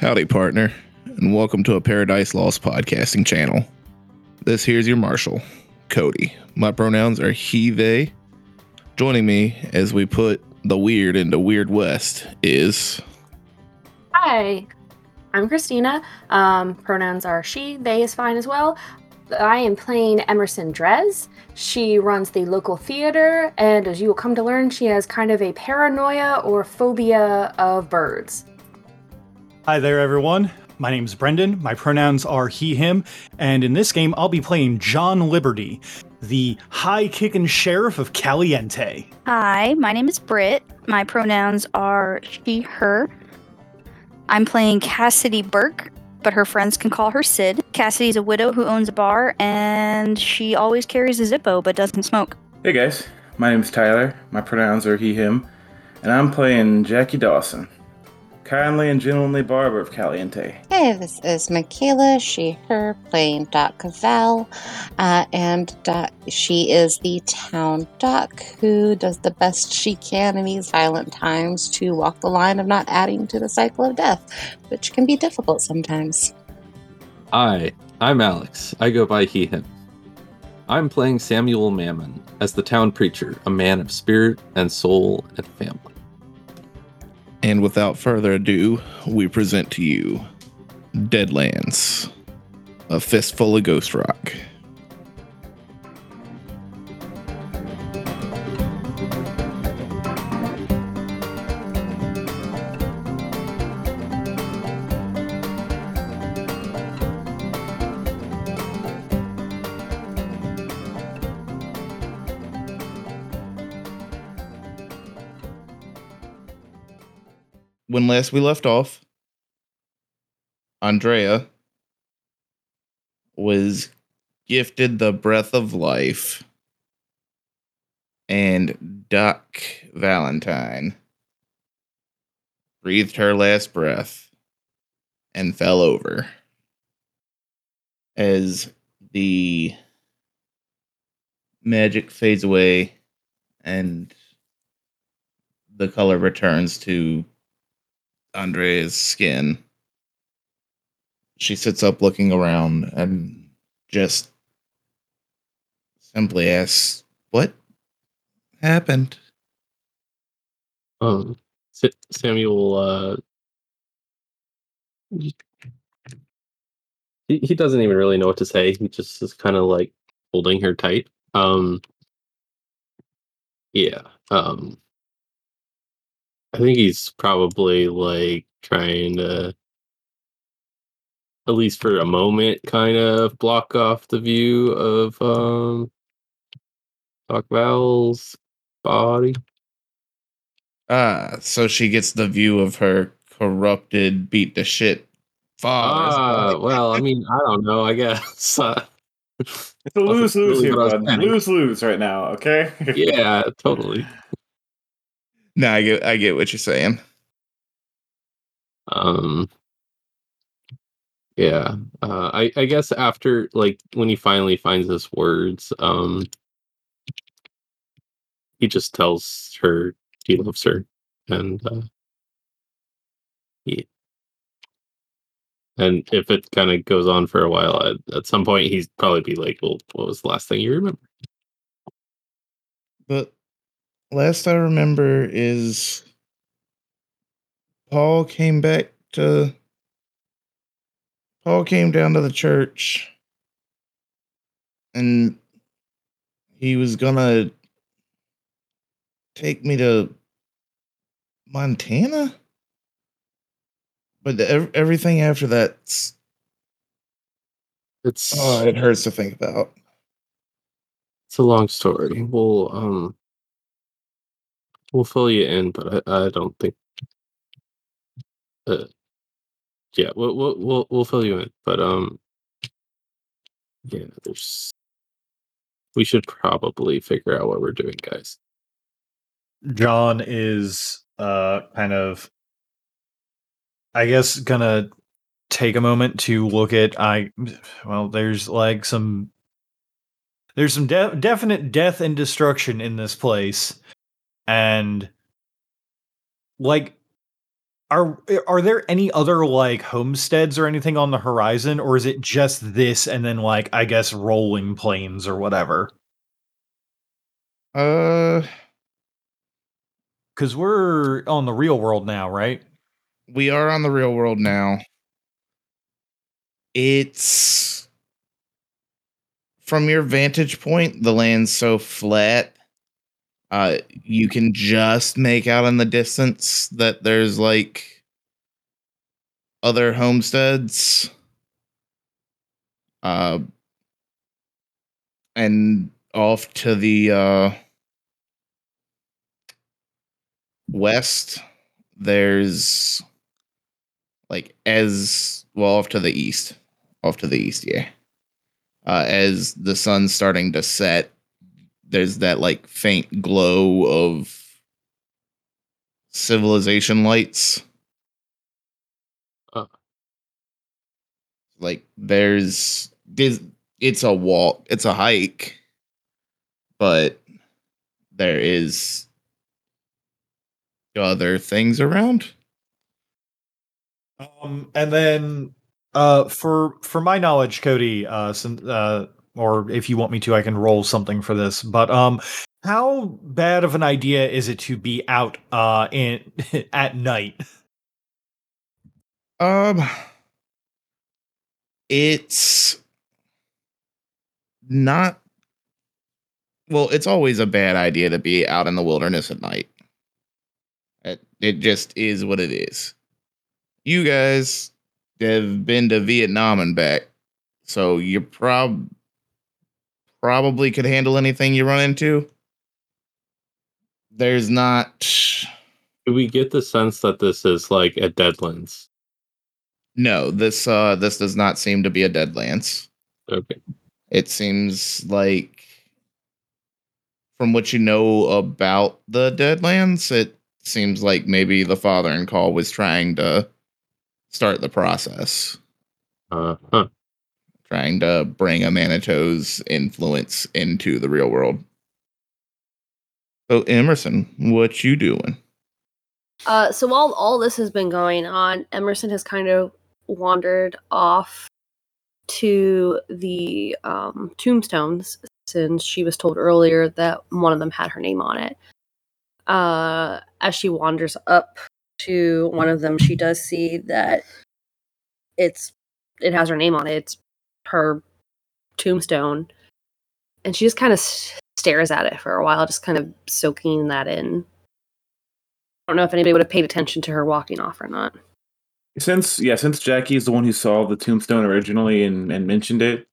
Howdy, partner, and welcome to a Paradise Lost podcasting channel. This here's your marshal, Cody. My pronouns are he, they. Joining me as we put the weird into Weird West is. Hi, I'm Christina. Um, pronouns are she, they is fine as well. I am playing Emerson Drez. She runs the local theater, and as you will come to learn, she has kind of a paranoia or phobia of birds. Hi there, everyone. My name's Brendan. My pronouns are he, him, and in this game, I'll be playing John Liberty, the high kicking sheriff of Caliente. Hi, my name is Britt. My pronouns are she, her. I'm playing Cassidy Burke, but her friends can call her Sid. Cassidy's a widow who owns a bar, and she always carries a Zippo but doesn't smoke. Hey guys, my name's Tyler. My pronouns are he, him, and I'm playing Jackie Dawson, kindly and gentlemanly barber of Caliente. Hey, this is Michaela, she, her, playing Doc Cavell, uh, and Doc, she is the town doc who does the best she can in these violent times to walk the line of not adding to the cycle of death, which can be difficult sometimes. Hi, I'm Alex. I go by he, him. I'm playing Samuel Mammon as the town preacher, a man of spirit and soul and family. And without further ado, we present to you Deadlands, a fistful of ghost rock. Last we left off, Andrea was gifted the breath of life, and Doc Valentine breathed her last breath and fell over. As the magic fades away and the color returns to Andrea's skin. She sits up looking around and just simply asks, What happened? Um, Sa- Samuel, uh, he, he doesn't even really know what to say. He just is kind of like holding her tight. Um, yeah. Um, I think he's probably like trying to, at least for a moment, kind of block off the view of um Doc Val's body. Ah, so she gets the view of her corrupted, beat the shit father's Ah, well, I mean, I don't know. I guess. Uh, It's a lose lose really here, what I was bud. Lose lose right now, okay? yeah, totally. No, I get, I get what you're saying. Um, yeah. Uh, I I guess after like when he finally finds his words, um, he just tells her he loves her, and uh, he. And if it kind of goes on for a while, at, at some point he'd probably be like, "Well, what was the last thing you remember?" But last I remember is Paul came back to Paul came down to the church and he was gonna take me to Montana. But the, everything after that It's oh, it hurts to think about. It's a long story. We'll um we'll fill you in, but I, I don't think uh yeah, we'll, we'll we'll we'll fill you in. But um yeah, there's we should probably figure out what we're doing, guys. John is uh kind of I guess gonna take a moment to look at I well there's like some there's some de- definite death and destruction in this place and like are are there any other like homesteads or anything on the horizon, or is it just this and then like I guess rolling plains or whatever? Uh, Because we're on the real world now, right? we are on the real world now. It's from your vantage point, the land's so flat. Uh, you can just make out in the distance that there's like other homesteads. Uh, and off to the uh, west, there's like as well off to the east off to the east yeah uh, as the sun's starting to set there's that like faint glow of civilization lights Uh. like there's this it's a walk it's a hike but there is other things around Um, and then uh, for for my knowledge, Cody, uh, since, uh, or if you want me to, I can roll something for this. But um, how bad of an idea is it to be out uh in at night? Um, it's not. Well, it's always a bad idea to be out in the wilderness at night. It, it just is what it is. You guys have been to Vietnam and back, so you're prob probably could handle anything you run into. There's not. Do we get the sense that this is like a Deadlands? No, this uh this does not seem to be a Deadlands. Okay. It seems like, from what you know about the Deadlands, it seems like maybe the father in call was trying to start the process, Uh huh. Trying to bring a Manitou's influence into the real world. So Emerson, what you doing? Uh, so while all this has been going on, Emerson has kind of wandered off to the um, tombstones since she was told earlier that one of them had her name on it. Uh, as she wanders up to one of them, she does see that it's it has her name on it. It's her tombstone, and she just kind of stares at it for a while, just kind of soaking that in. I don't know if anybody would have paid attention to her walking off or not. Since yeah, since Jackie is the one who saw the tombstone originally and, and mentioned it,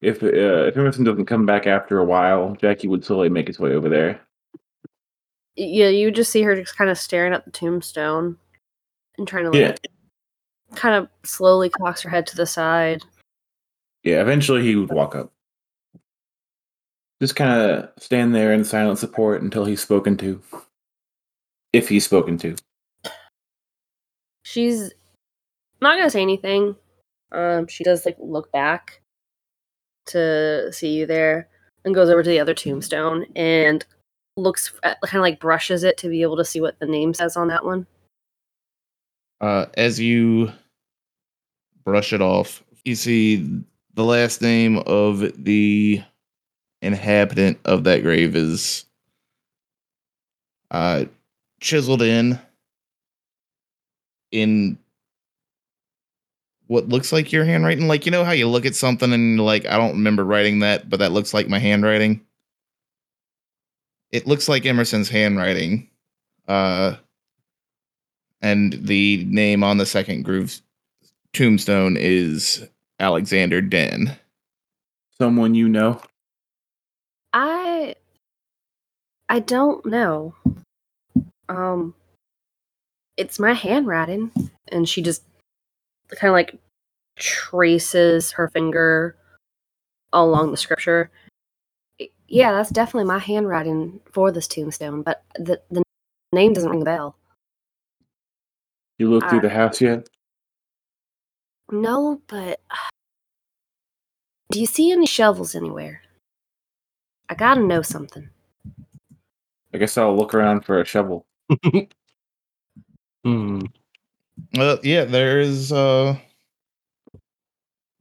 if uh, if Emerson doesn't come back after a while, Jackie would slowly make his way over there. Yeah, you just see her just kind of staring at the tombstone and trying to like Yeah, kind of slowly cocks her head to the side. Yeah. Eventually, he would walk up, just kind of stand there in silent support until he's spoken to, if he's spoken to. She's not gonna say anything. Um, she does like look back to see you there and goes over to the other tombstone and looks kind of like brushes it to be able to see what the name says on that one. Uh, as you brush it off, you see the last name of the inhabitant of that grave is uh, chiseled in in what looks like your handwriting. Like you know how you look at something and like, I don't remember writing that, but that looks like my handwriting. It looks like Emerson's handwriting. Uh, and the name on the second groove tombstone is Alexander Den. Someone you know. I I don't know. Um it's my handwriting and she just kind of like traces her finger along the scripture. Yeah, that's definitely my handwriting for this tombstone, but the the name doesn't ring a bell. You look through Uh, the house yet? No, but do you see any shovels anywhere? I gotta know something. I guess I'll look around for a shovel. Hmm. Uh, yeah, there's uh,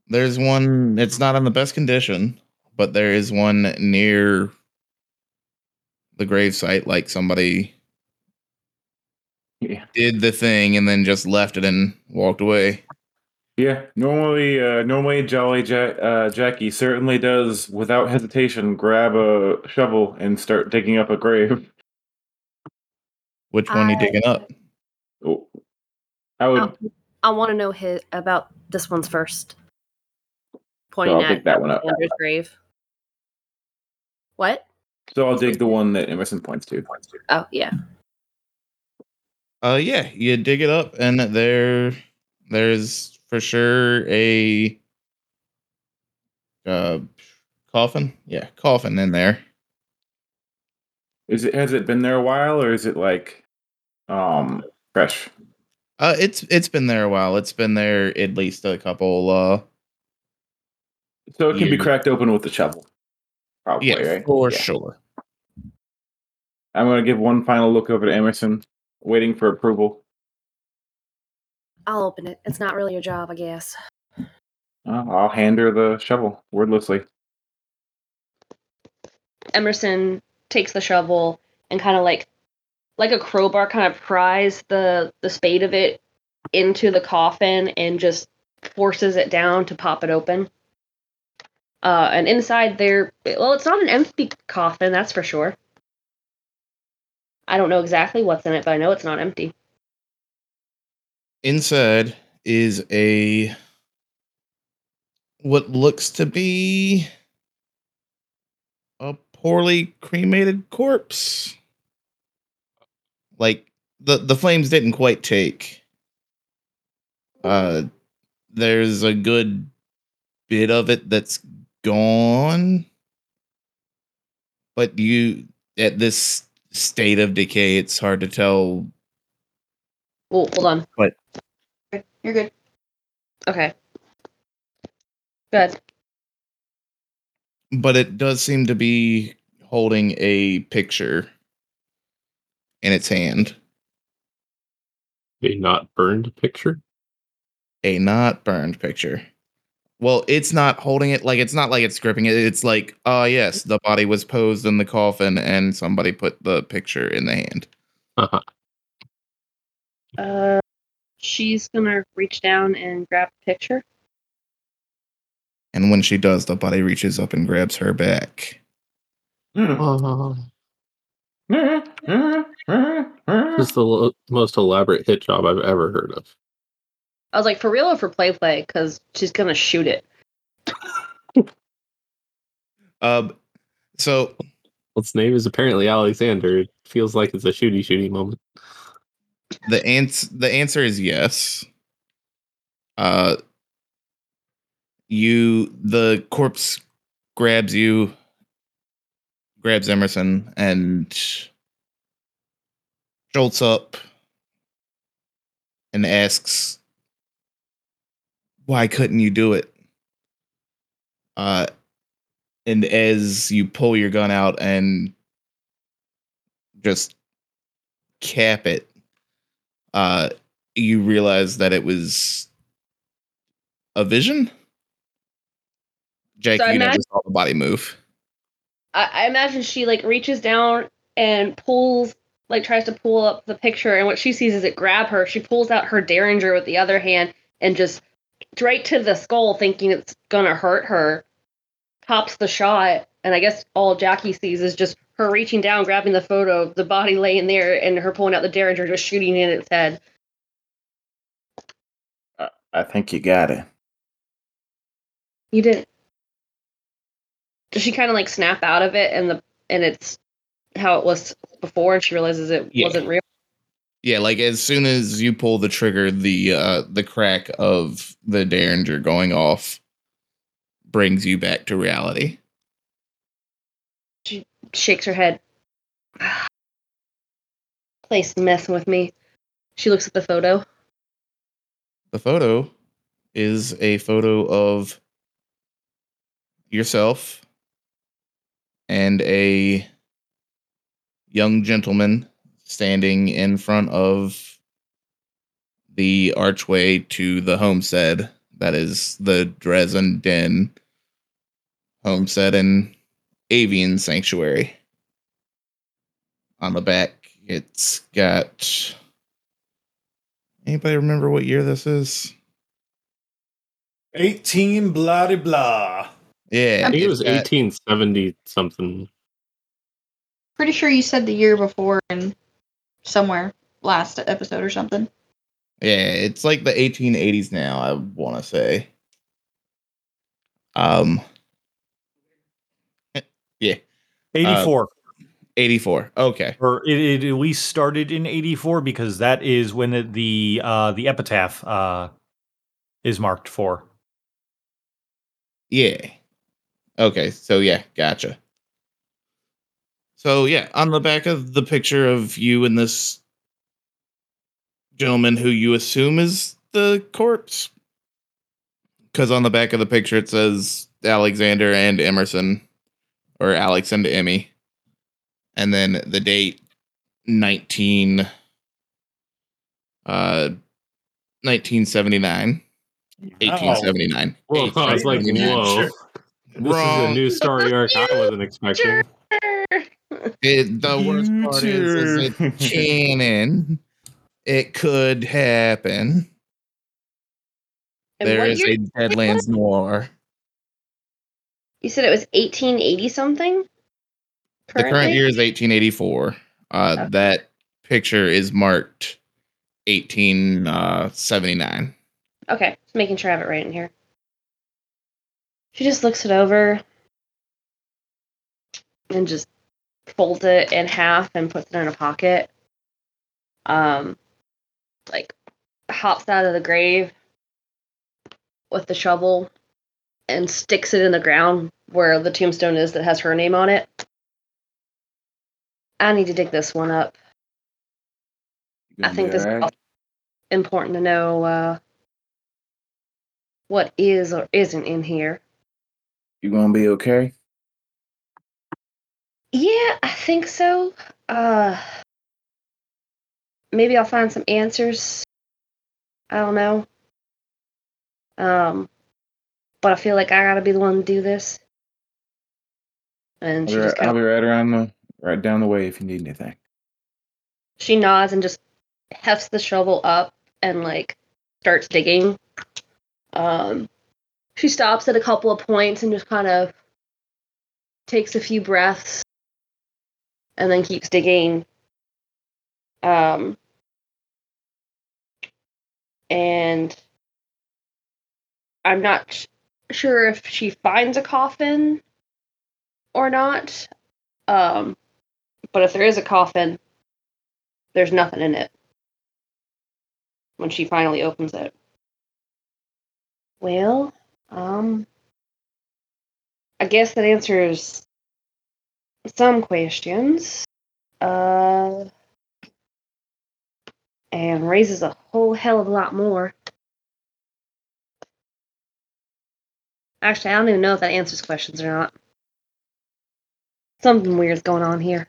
there's one. It's not in the best condition, but there is one near the grave site. Like somebody Yeah. did the thing and then just left it and walked away. Yeah, normally, uh, normally Jolly ja- uh, Jackie certainly does, without hesitation, grab a shovel and start digging up a grave. Which one you digging up? Oh, I would. Oh, I want to know his, about this one's first. Pointing I'll at that one up. Grave. What? So I'll dig the one that Emerson points to. Oh yeah. Uh, yeah, you dig it up and there, there's for sure a uh coffin. Yeah, coffin in there. Is it has it been there a while or is it like um fresh? Uh, it's it's been there a while. It's been there at least a couple. Uh, So it can be cracked open with the shovel. Probably, yeah, right? for Yeah. sure. I'm gonna give one final look over to Emerson, waiting for approval. I'll open it. It's not really your job, I guess. Uh, I'll hand her the shovel wordlessly. Emerson takes the shovel and kind of like like a crowbar kind of pries the the spade of it into the coffin and just forces it down to pop it open. Uh, and inside there, well, it's not an empty coffin, that's for sure. I don't know exactly what's in it, but I know it's not empty. Inside is a what looks to be a poorly cremated corpse. Like the the flames didn't quite take. Uh there's a good bit of it that's gone. But you at this state of decay it's hard to tell Oh, hold on. What? Okay, You're good. Okay. Good. but it does seem to be holding a picture in its hand. A not burned picture. A not burned picture. Well, it's not holding it like it's not like it's gripping it. It's like, oh yes, the body was posed in the coffin and somebody put the picture in the hand. Uh-huh. Uh, she's gonna reach down and grab the picture. And when she does, the body reaches up and grabs her back. This is the lo- most elaborate hit job I've ever heard of. I was like, for real or for play play? Because she's gonna shoot it. Um so Well, its name is apparently Alexander. It feels like it's a shooty shooty moment. The ans- the answer is yes. Uh you the corpse grabs you grabs Emerson and jolts up and asks why couldn't you do it? Uh and as you pull your gun out and just cap it uh you realize that it was a vision jake So you imagine- never saw the body move I, I imagine she like reaches down and pulls, like tries to pull up the picture, and what she sees is it grab her. She pulls out her derringer with the other hand and just straight to the skull, thinking it's gonna hurt her. Pops the shot, and I guess all Jackie sees is just her reaching down, grabbing the photo the body laying there, and her pulling out the derringer, just shooting in its head. I think you got it. You didn't. Does she kind of like snap out of it, and the and it's how it was before, and she realizes it Yeah. wasn't real. yeah like as soon as you pull the trigger the uh the crack of the derringer going off brings you back to reality shakes her head. Place messing with me. She looks at the photo. the photo is a photo of yourself and a young gentleman standing in front of the archway to the homestead that is the Dresden Den homestead and avian sanctuary. On the back, it's got. Anybody remember what year this is? 18 blah de blah. Yeah, I think it was it's got- 1870 something. Pretty sure you said the year before in somewhere last episode or something. Yeah, it's like the 1880s now, I want to say. Um Yeah, 84. 84. Okay. or it, it at least started in 84 because that is when the the, uh, the epitaph uh, is marked for. Yeah. Okay, so yeah, gotcha. So yeah, on the back of the picture of you and this gentleman who you assume is the corpse cuz on the back of the picture it says Alexander and Emerson or Alex and Emmy. And then the date 19 uh 1979. 1879. Whoa, I was like, Yeah, whoa. sure. This is a new story arc I wasn't expecting. It, the worst part is, is it's canon. It could happen. And There what is year- a Deadlands Noir. You said it was 1880 something? The current year is 1884. Uh, Okay. That picture is marked 1879. Okay, just making sure I have it right in here. She just looks it over and just folds it in half and puts it in a pocket. Um, like hops out of the grave with the shovel and sticks it in the ground where the tombstone is that has her name on it. I need to dig this one up. I think this is important to know uh, what is or isn't in here. You gonna be okay? Yeah, I think so. Uh, maybe I'll find some answers. I don't know. Um, but I feel like I gotta be the one to do this. And I'll she be, just right, I'll be right around the right down the way if you need anything. she nods and just hefts the shovel up and like starts digging. Um, she stops at a couple of points and just kind of takes a few breaths and then keeps digging. Um, and I'm not sh- sure if she finds a coffin or not. Um, but if there is a coffin, there's nothing in it when she finally opens it. Well, um, I guess that answers some questions. Uh, and raises a whole hell of a lot more. Actually, I don't even know if that answers questions or not. Something weird's going on here.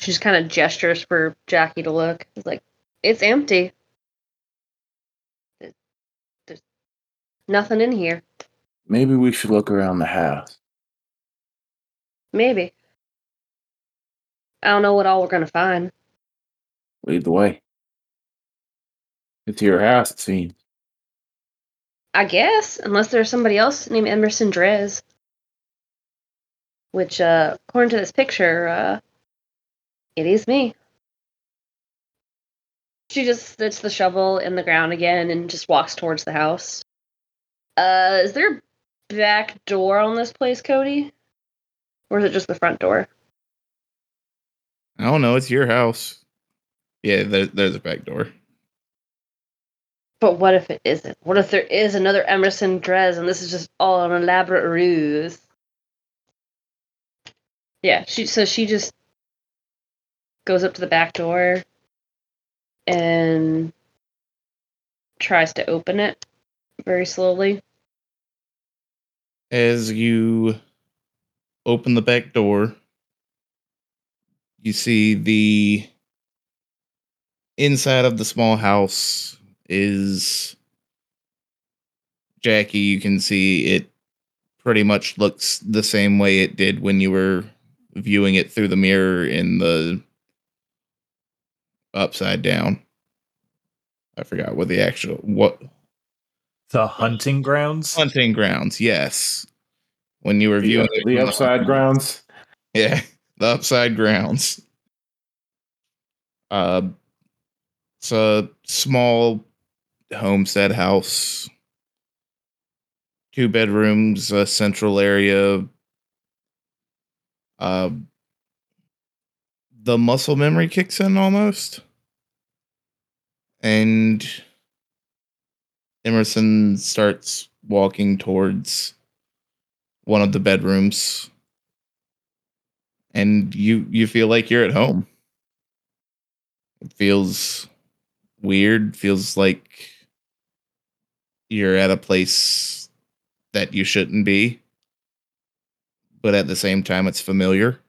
She just kind of gestures for Jackie to look. It's like, it's empty. There's nothing in here. Maybe we should look around the house. Maybe. I don't know what all we're gonna find. Lead the way. It's your house, it seems. I guess, unless there's somebody else named Emerson Drez. Which, uh, according to this picture, uh, it is me. She just sits the shovel in the ground again and just walks towards the house. Uh, is there a back door on this place, Cody? Or is it just the front door? I don't know. It's your house. Yeah, there, there's a back door. But what if it isn't? What if there is another Emerson Drez and this is just all an elaborate ruse? Yeah, she so she just goes up to the back door and tries to open it very slowly. As you open the back door, you see the inside of the small house is Jackie. You can see it pretty much looks the same way it did when you were viewing it through the mirror in the upside down. I forgot what the actual what The hunting grounds. hunting grounds. Yes, when you were The, viewing it the from upside grounds. Yeah, the upside grounds. Uh, it's a small homestead house, two bedrooms, a central area. Uh, the muscle memory kicks in almost, and Emerson starts walking towards one of the bedrooms and you you feel like you're at home. It feels weird, feels like you're at a place that you shouldn't be. But at the same time it's familiar.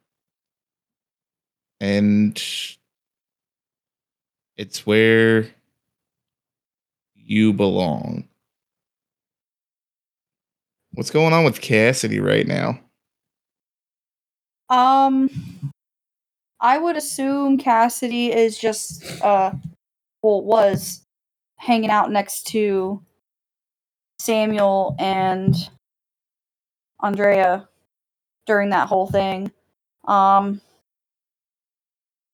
And it's where you belong. What's going on with Cassidy right now? Um, I would assume Cassidy is just uh, well, was hanging out next to Samuel and Andrea during that whole thing. Um,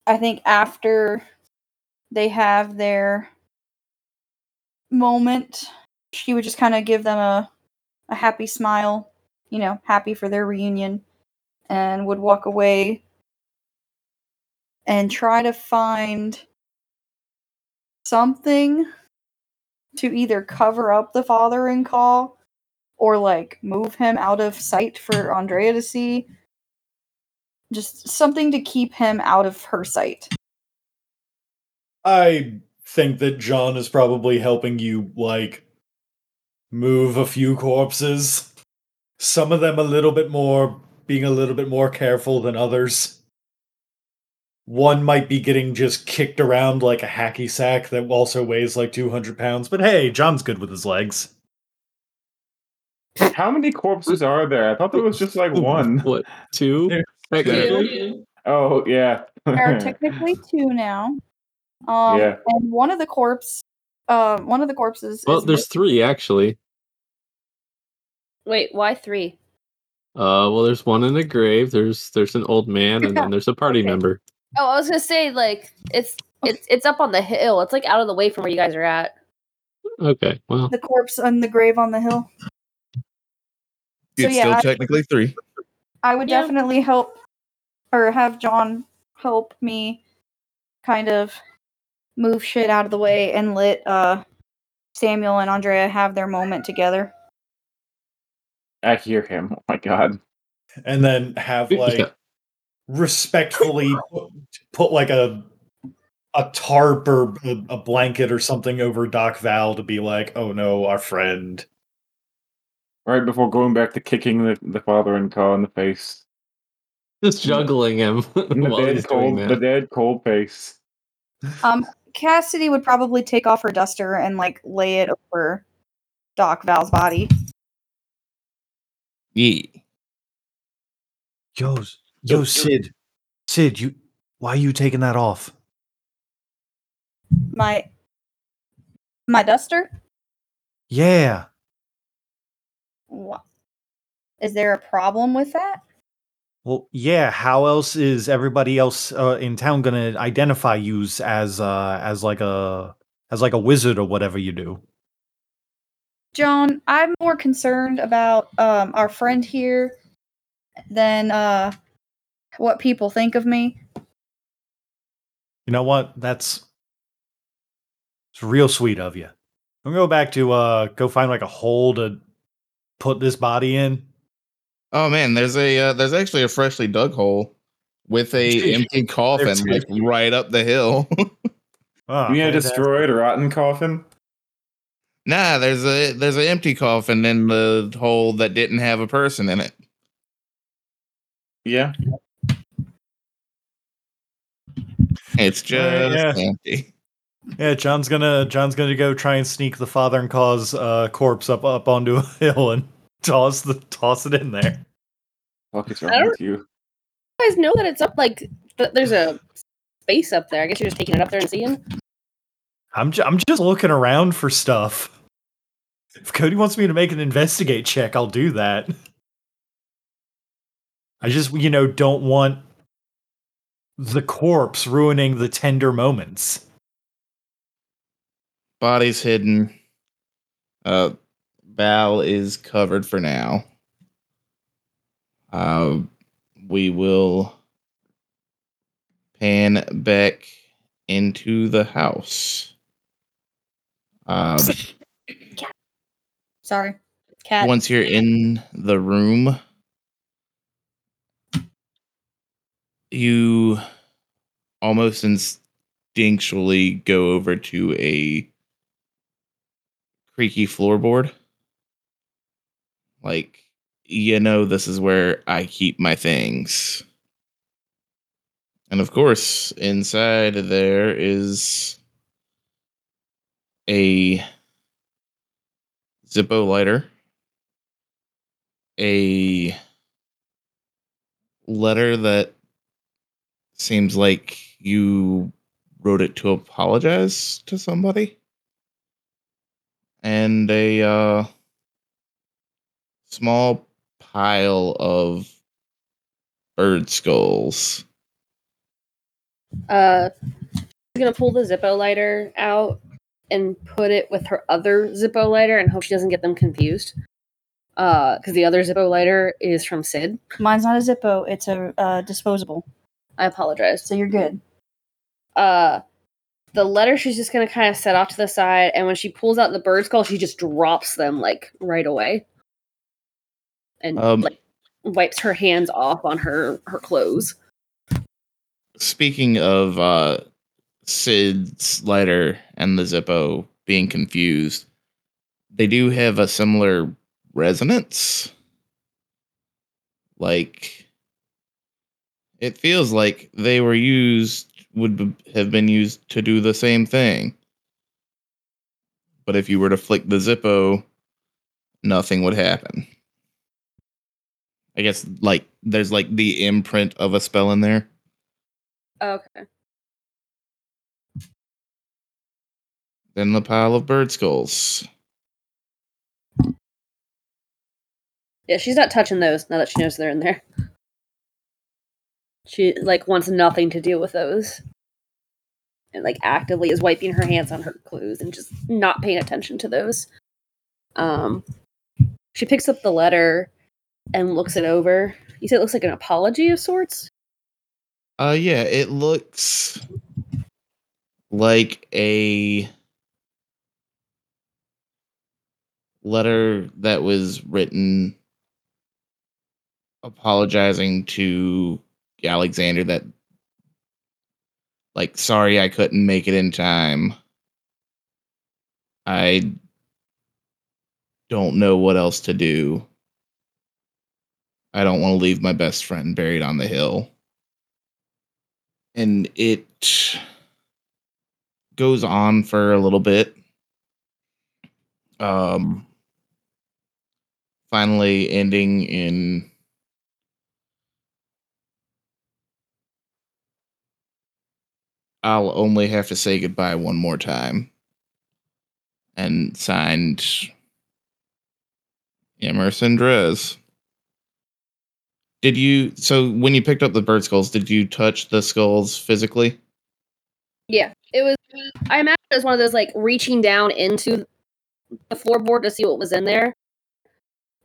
I think after they have their moment, she would just kind of give them a a happy smile, you know, happy for their reunion and would walk away and try to find something to either cover up the father in call or like move him out of sight for Andrea to see. Just something to keep him out of her sight. I think that John is probably helping you like move a few corpses. Some of them a little bit more being a little bit more careful than others. One might be getting just kicked around like a hacky sack that also weighs like 200 pounds, but hey, John's good with his legs. How many corpses are there? I thought there was just like one. What two? Yeah. Oh yeah. There are technically two now. Um, Yeah. and one of the corpse, uh, one of the corpses. Well, is there's three actually. Wait, why three? Uh, well, there's one in the grave. There's there's an old man, and then there's a party Okay. member. Oh, I was gonna say like it's it's it's up on the hill. It's like out of the way from where you guys are at. Okay, well, the corpse in the grave on the hill. So, It's yeah, still I- technically three. I would Yeah. definitely help or have John help me kind of move shit out of the way and let uh Samuel and Andrea have their moment together. I hear him. Oh my god. And then have like respectfully put, put like a a tarp or a, a blanket or something over Doc Val to be like, oh no, our friend. Right before going back to kicking the, the father and call in the face. just juggling him the while he's dead doing cold the dead cold face. Um Cassidy would probably take off her duster and like lay it over Doc Val's body. Yeah. Yo, yo, Sid. Sid, you why are you taking that off? My my duster? Yeah. Wha- Is there a problem with that? Well, yeah. How else is everybody else uh, in town gonna identify you as uh, as like a as like a wizard or whatever you do? John, I'm more concerned about um, our friend here than uh, what people think of me. You know what? That's it's real sweet of you. I'm gonna go back to uh go find like a hole to put this body in. Oh man, there's a uh, there's actually a freshly dug hole with a empty coffin like right up the hill. Oh, you mean a fantastic. destroyed rotten coffin? nah, there's a there's an empty coffin in the hole that didn't have a person in it. Yeah. It's just yeah. empty. Yeah, John's gonna John's gonna go try and sneak the father and cause uh, corpse up up onto a hill and toss the toss it in there. Fuck is wrong with you? You guys know that it's up like th- there's a space up there. I guess you're just taking it up there and seeing. I'm ju- I'm just looking around for stuff. If Cody wants me to make an investigate check, I'll do that. I just you know don't want the corpse ruining the tender moments. Body's hidden. Uh, Val is covered for now. Uh, we will pan back into the house. Um, Sorry. Cat. once you're in the room, you almost instinctually go over to a creaky floorboard. Like, you know, this is where I keep my things. And of course, inside there is a Zippo lighter, a letter that seems like you wrote it to apologize to somebody, and a uh, small pile of bird skulls. Uh, she's gonna pull the Zippo lighter out and put it with her other Zippo lighter and hope she doesn't get them confused. Uh, because the other Zippo lighter is from Sid. Mine's not a Zippo. It's a uh, disposable. I apologize. So you're good. Uh, the letter she's just gonna kind of set off to the side, and when she pulls out the bird skull, she just drops them like right away, and Um, like wipes her hands off on her her clothes. Speaking of uh, Sid's lighter and the Zippo being confused, they do have a similar resonance. Like, it feels like they were used, would have been used to do the same thing. But if you were to flick the Zippo, nothing would happen. I guess, like, there's like the imprint of a spell in there. Okay. Then the pile of bird skulls. Yeah, she's not touching those now that she knows they're in there. She like wants nothing to do with those. And like actively is wiping her hands on her clothes and just not paying attention to those. Um she picks up the letter and looks it over. You said it looks like an apology of sorts? Uh yeah, it looks like a letter that was written apologizing to Alexander that like sorry I couldn't make it in time. I don't know what else to do. I don't want to leave my best friend buried on the hill and it goes on for a little bit um finally ending in I'll only have to say goodbye one more time and signed Emerson Drez. Did you so when you picked up the bird skulls, did you touch the skulls physically? Yeah. It was I imagine it was one of those like reaching down into the floorboard to see what was in there.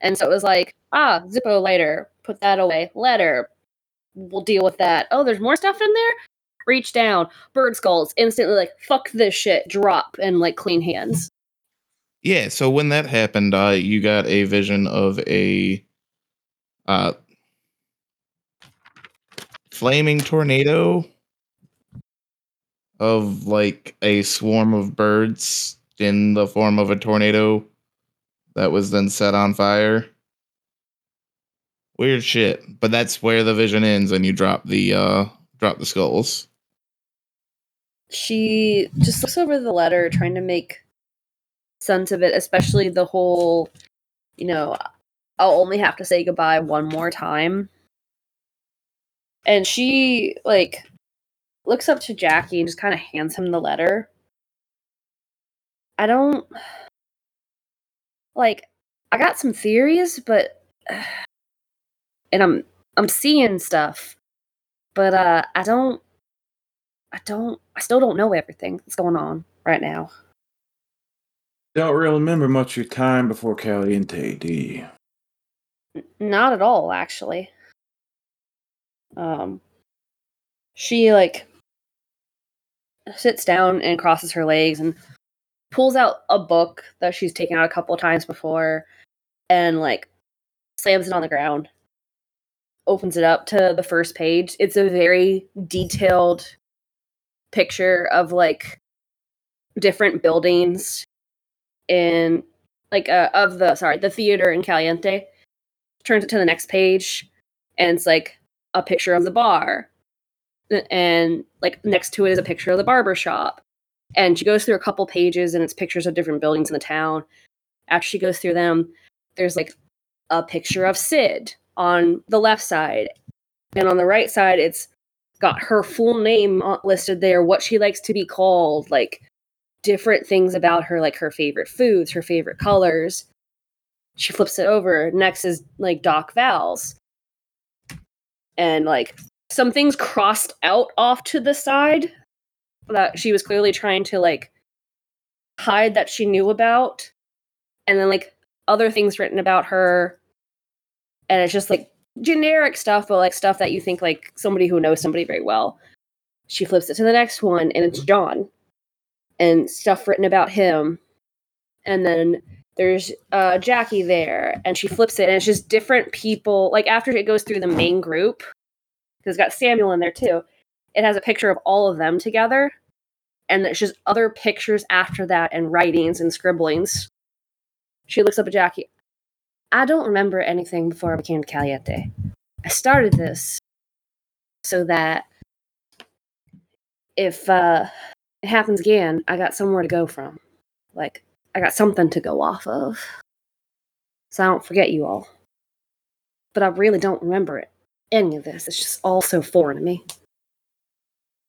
And so it was like, ah, Zippo lighter, put that away. Letter, we'll deal with that. Oh, there's more stuff in there? Reach down, bird skulls, instantly like, fuck this shit, drop, and like clean hands. Yeah, so when that happened, uh, you got a vision of a uh, flaming tornado of like a swarm of birds in the form of a tornado that was then set on fire. Weird shit, but that's where the vision ends, and you drop the uh, drop the skulls. She just looks over the letter, trying to make sense of it, especially the whole, you know, I'll only have to say goodbye one more time. And she, like, looks up to Jackie and just kind of hands him the letter. I don't. Like, I got some theories, but. And I'm I'm seeing stuff, but uh, I don't, I don't, I still don't know everything that's going on right now. Don't really remember much of your time before Caliente, do you? N- Not at all, actually. Um, she like sits down and crosses her legs and pulls out a book that she's taken out a couple of times before, and like slams it on the ground. Opens it up to the first page. It's a very detailed picture of like different buildings in like uh, of the sorry the theater in Caliente. Turns it to the next page, and it's like a picture of the bar, and like next to it is a picture of the barber shop. And she goes through a couple pages, and it's pictures of different buildings in the town. After she goes through them, there's like a picture of Sid on the left side, and on the right side, it's got her full name uh, listed there, what she likes to be called, like different things about her, like her favorite foods, her favorite colors. She flips it over. Next is like Doc Val's. And like some things crossed out off to the side that she was clearly trying to like hide that she knew about. And then like other things written about her. And it's just like generic stuff, but like stuff that you think like somebody who knows somebody very well. She flips it to the next one and it's John and stuff written about him. And then there's uh, Jackie there, and she flips it, and it's just different people. Like after it goes through the main group, because it's got Samuel in there too. It has a picture of all of them together, and there's just other pictures after that, and writings and scribblings. She looks up at Jackie. I don't remember anything before I became Caliente. I started this so that if uh, it happens again, I got somewhere to go from. Like, I got something to go off of. So I don't forget you all. But I really don't remember it. Any of this. It's just all so foreign to me.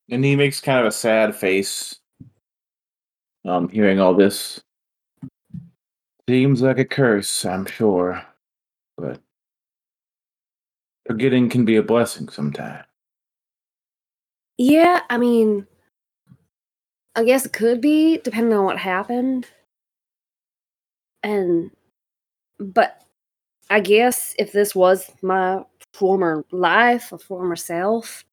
And he makes kind of a sad face. Um, hearing all this. Seems like a curse, I'm sure. But forgetting can be a blessing sometimes. Yeah, I mean, I guess it could be, depending on what happened. And, but I guess if this was my former life, a former self,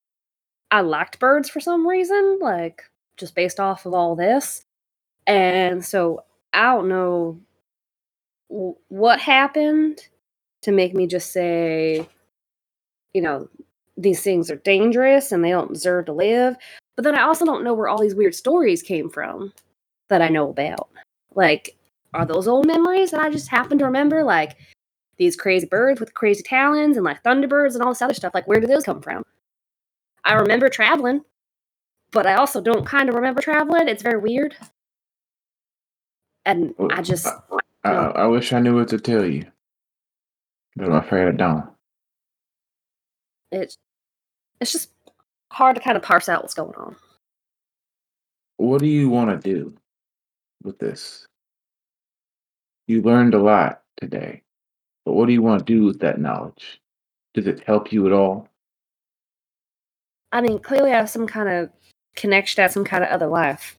I liked birds for some reason, like just based off of all this. And so I don't know what happened to make me just say, you know, these things are dangerous and they don't deserve to live. But then I also don't know where all these weird stories came from that I know about. Like, are those old memories that I just happen to remember? Like these crazy birds with crazy talons and like thunderbirds and all this other stuff. Like, where do those come from? I remember traveling, but I also don't kind of remember traveling. It's very weird. And I just, I, I wish I knew what to tell you. But I'm afraid I don't. it's, it's just hard to kind of parse out what's going on. What do you want to do with this? You learned a lot today, but what do you want to do with that knowledge? Does it help you at all? I mean, clearly I have some kind of connection to some kind of other life.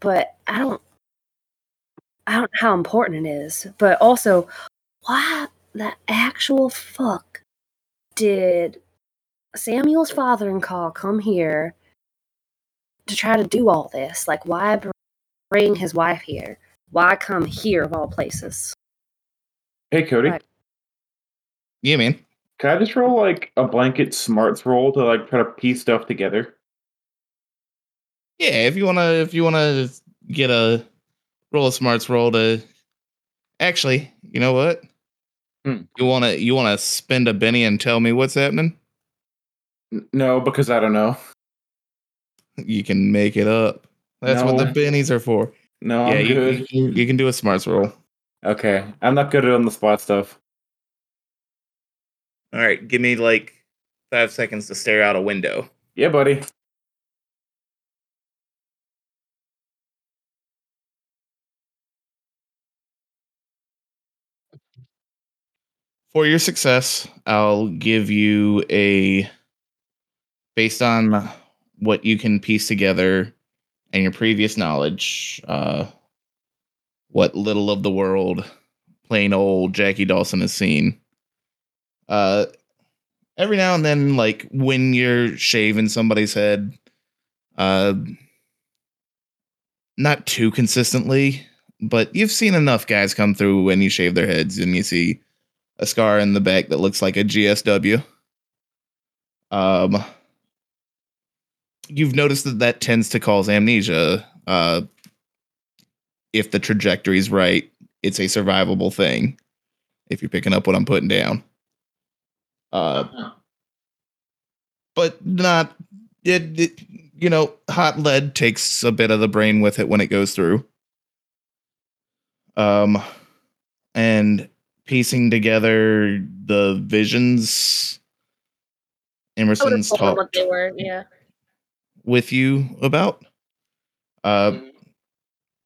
But I don't I don't know how important it is. But also, why the actual fuck did Samuel's father and call come here to try to do all this? Like why bring his wife here? Why come here of all places? Hey, Cody, Right. Yeah, man. can I just roll like a blanket smarts roll to like try to piece stuff together? Yeah, if you wanna if you wanna get a roll of smarts roll to actually, you know what? Hmm. You wanna you wanna spend a Benny and tell me what's happening? No, because I don't know. You can make it up. That's what the No. bennies are for. No, yeah, I'm you, good. you, you can do a smarts roll. Okay, I'm not good at on the spot stuff. All right, give me like five seconds to stare out a window. Yeah, buddy. For your success, I'll give you a based on what you can piece together and your previous knowledge, uh, what little of the world plain old Jackie Dawson has seen. Uh, every now and then, like when you're shaving somebody's head, uh, not too consistently, but you've seen enough guys come through when you shave their heads and you see a scar in the back that looks like a GSW. Um, you've noticed that that tends to cause amnesia. Uh, if the trajectory's right, it's a survivable thing. If you're picking up what I'm putting down, uh, but not it, it. You know, hot lead takes a bit of the brain with it when it goes through. Um, and piecing together the visions I would have Emerson's talked were. Yeah. with you about. Uh,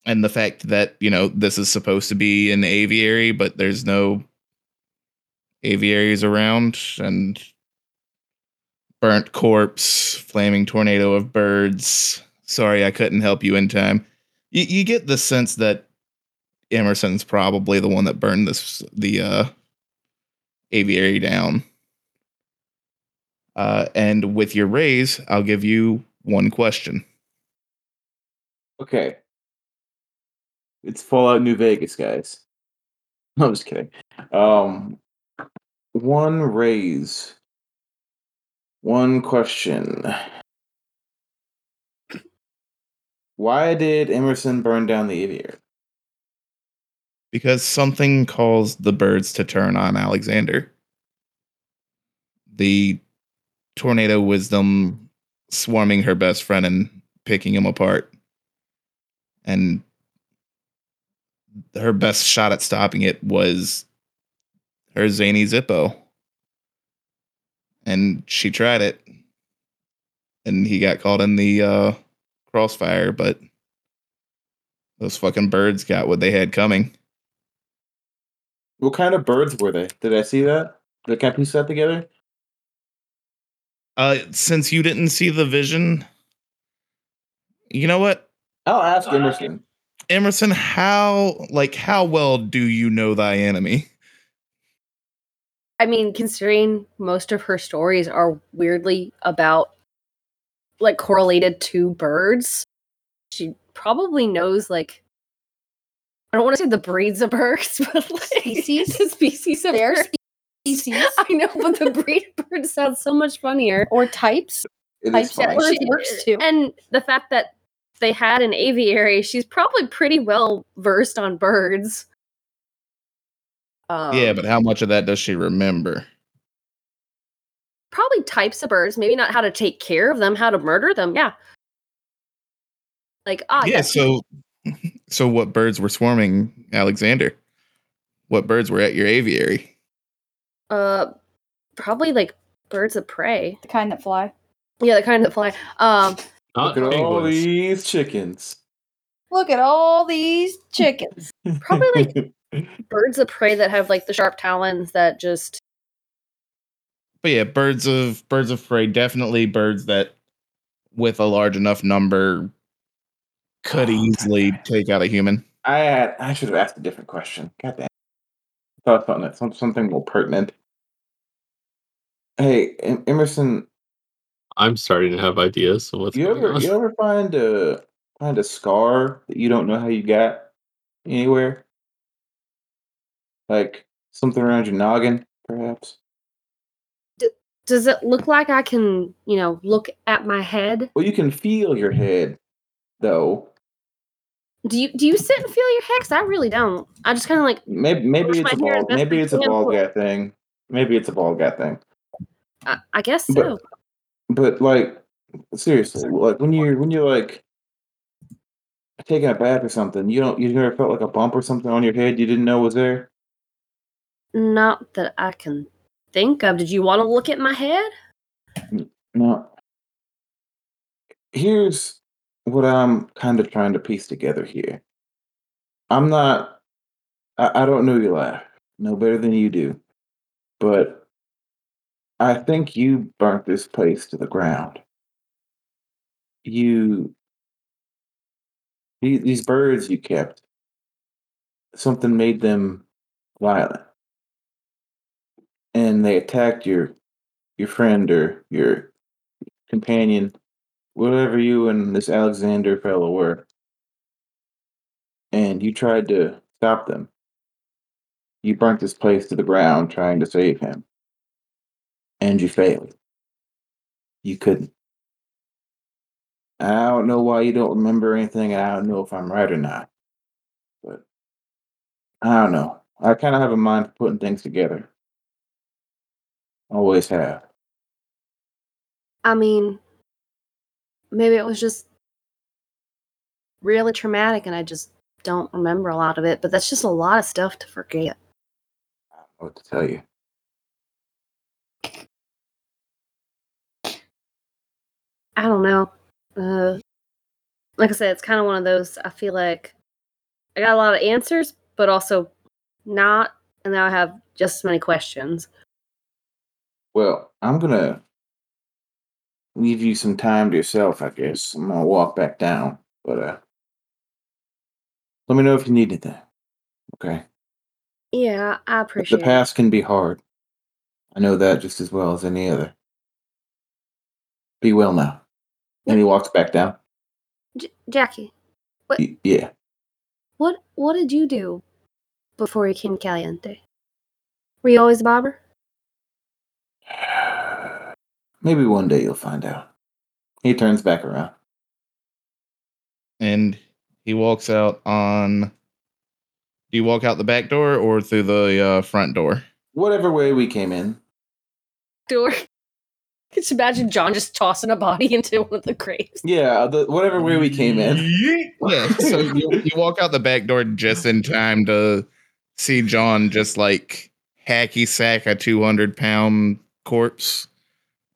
and the fact that, you know, this is supposed to be an aviary, but there's no aviaries around, and burnt corpse, flaming tornado of birds. Sorry, I couldn't help you in time. You, you get the sense that Emerson's probably the one that burned this the uh, aviary down. Uh, and with your raise, I'll give you one question. Okay. It's Fallout New Vegas, guys. No, I'm just kidding. Um, one raise. One question. Why did Emerson burn down the aviary? Because something caused the birds to turn on Alexander. The tornado wisdom swarming her best friend and picking him apart. And her best shot at stopping it was her zany Zippo. And she tried it. And he got caught in the uh, crossfire, but those fucking birds got what they had coming. What kind of birds were they? Did I see that? Did I piece that together? Uh, since you didn't see the vision, you know what, I'll ask Emerson. Emerson? How like how well do you know thy enemy? I mean, considering most of her stories are weirdly about like correlated to birds, she probably knows like I don't want to say the breeds of birds, but like Species? the species of Their birds. species I know, but the breed of bird sounds so much funnier. or types. It is Types fine. that words works too. And the fact that they had an aviary, she's probably pretty well versed on birds. Um, yeah, but how much of that does she remember? probably types of birds, maybe not how to take care of them, how to murder them. Yeah. Like, ah, yeah. yes, So, so what birds were swarming Alexander? What birds were at your aviary? uh, probably like birds of prey. The kind that fly. Yeah, the kind that fly. Um, Not Look at all these chickens. Look at all these chickens. Probably, like- birds of prey that have like the sharp talons that just But yeah, birds of birds of prey, definitely birds that, with a large enough number, could Oh, easily God. take out a human. I had, I should have asked a different question. God damn. I thought I that some, something more pertinent. Hey, Em- Emerson, I'm starting to have ideas of what's you ever on. you ever find a find a scar that you don't know how you got anywhere? Like something around your noggin, perhaps? does it look like I can, you know, look at my head? Well, you can feel your head, though. Do you do you sit and feel your head? Cause I really don't. I just kind of like Maybe maybe it's a ball. Maybe it's a ball guy thing. Maybe it's a ball guy thing. I, I guess so. But like, seriously, like when you're when you're like taking a bath or something, you don't you never felt like a bump or something on your head you didn't know was there? Not that I can think of. Did you want to look at my head? No. Here's what I'm kind of trying to piece together here. I'm not I, I don't know your life no better than you do, but I think you burnt this place to the ground. You the- these birds you kept something made them violent and they attacked your your friend or your companion whatever you and this alexander fellow were. And you tried to stop them. You burnt this place to the ground trying to save him. And you failed. You couldn't. I don't know why you don't remember anything and i don't know if i'm right or not. But i don't know. I kind of have a mind for putting things together. Always have. I mean, maybe it was just really traumatic and I just don't remember a lot of it, but that's just a lot of stuff to forget. I don't know what to tell you I don't know. Uh, like I said, it's kind of one of those. I feel like I got a lot of answers, but also not, and now I have just as many questions. Well, I'm gonna leave you some time to yourself, I guess. I'm gonna walk back down, but uh, let me know if you need anything. Okay. Yeah, I appreciate it. The past can be hard. I know that just as well as any other. Be well now. And he walks back down. J- Jackie, Y- yeah. what what did you do before you came to Caliente? Were you always a barber? Maybe one day you'll find out. He turns back around. and he walks out on. Do you walk out the back door or through the uh, front door? Whatever way we came in. Door. Just imagine John just tossing a body into one of the graves. Yeah, the, whatever way we came in. Yeah. So you, you walk out the back door just in time to see John just like hacky sack a 200 pound corpse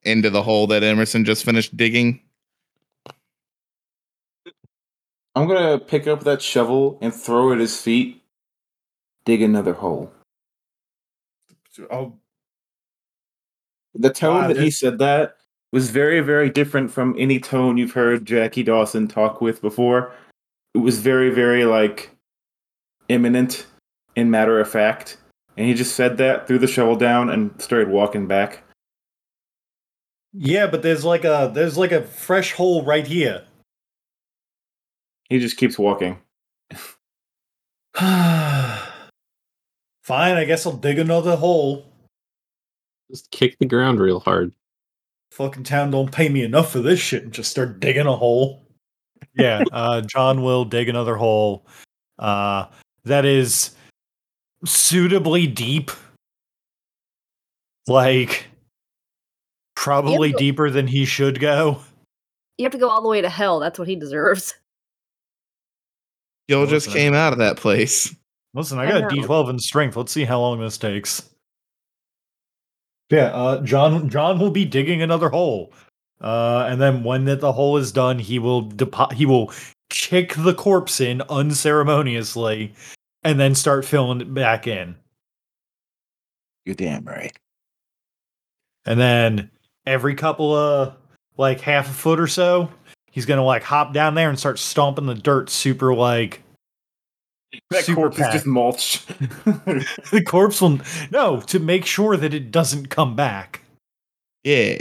into the hole that Emerson just finished digging. I'm gonna pick up that shovel and throw it at his feet. Dig another hole. Oh, The tone Wow, that he said that was very, very different from any tone you've heard Jackie Dawson talk with before. It was very, very like imminent and matter of fact. And he just said that, threw the shovel down, and started walking back. Yeah, but there's like a there's like a fresh hole right here. He just keeps walking. Fine, I guess I'll dig another hole. Just kick the ground real hard. Fucking town don't pay me enough for this shit and just start digging a hole. Yeah, uh, John will dig another hole. Uh, that is suitably deep. Like, probably Yep. deeper than he should go. You have to go all the way to hell. That's what he deserves. Y'all just Listen. came out of that place. Listen, I I got know. a D12 in strength. Let's see how long this takes. Yeah, uh, John. John will be digging another hole, uh, and then when that the hole is done, he will depo- he will kick the corpse in unceremoniously, and then start filling it back in. You're damn right. And then every couple of like half a foot or so, he's gonna like hop down there and start stomping the dirt super like That super corpse is just mulched. the corpse will no to make sure that it doesn't come back. Yeah.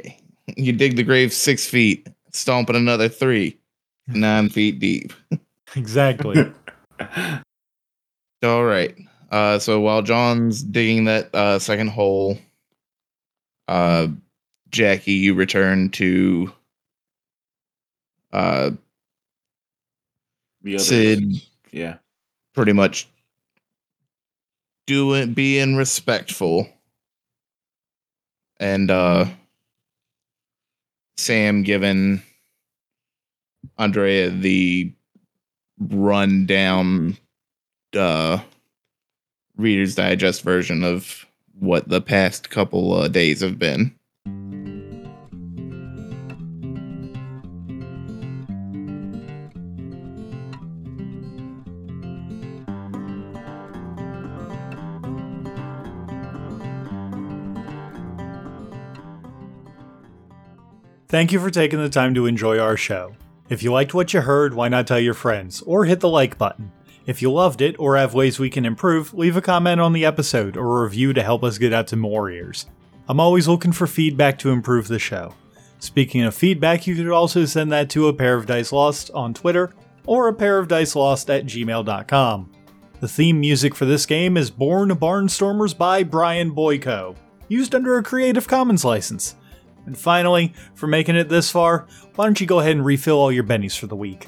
You dig the grave six feet, stomping another three, nine feet deep. Exactly. All right. Uh, so while John's digging that uh, second hole, uh, Jackie, you return to uh, The others. Sid Yeah. pretty much doing being respectful and uh Sam giving Andrea the rundown uh Reader's Digest version of what the past couple uh, days have been. Thank you for taking the time to enjoy our show. If you liked what you heard, why not tell your friends, or hit the like button. If you loved it, or have ways we can improve, leave a comment on the episode or a review to help us get out to more ears. I'm always looking for feedback to improve the show. Speaking of feedback, you could also send that to a pair of dice lost on Twitter or a pair of dice lost at gmail.com. The theme music for this game is Born Barnstormers by Brian Boyko, used under a Creative Commons license. And finally, for making it this far, why don't you go ahead and refill all your bennies for the week?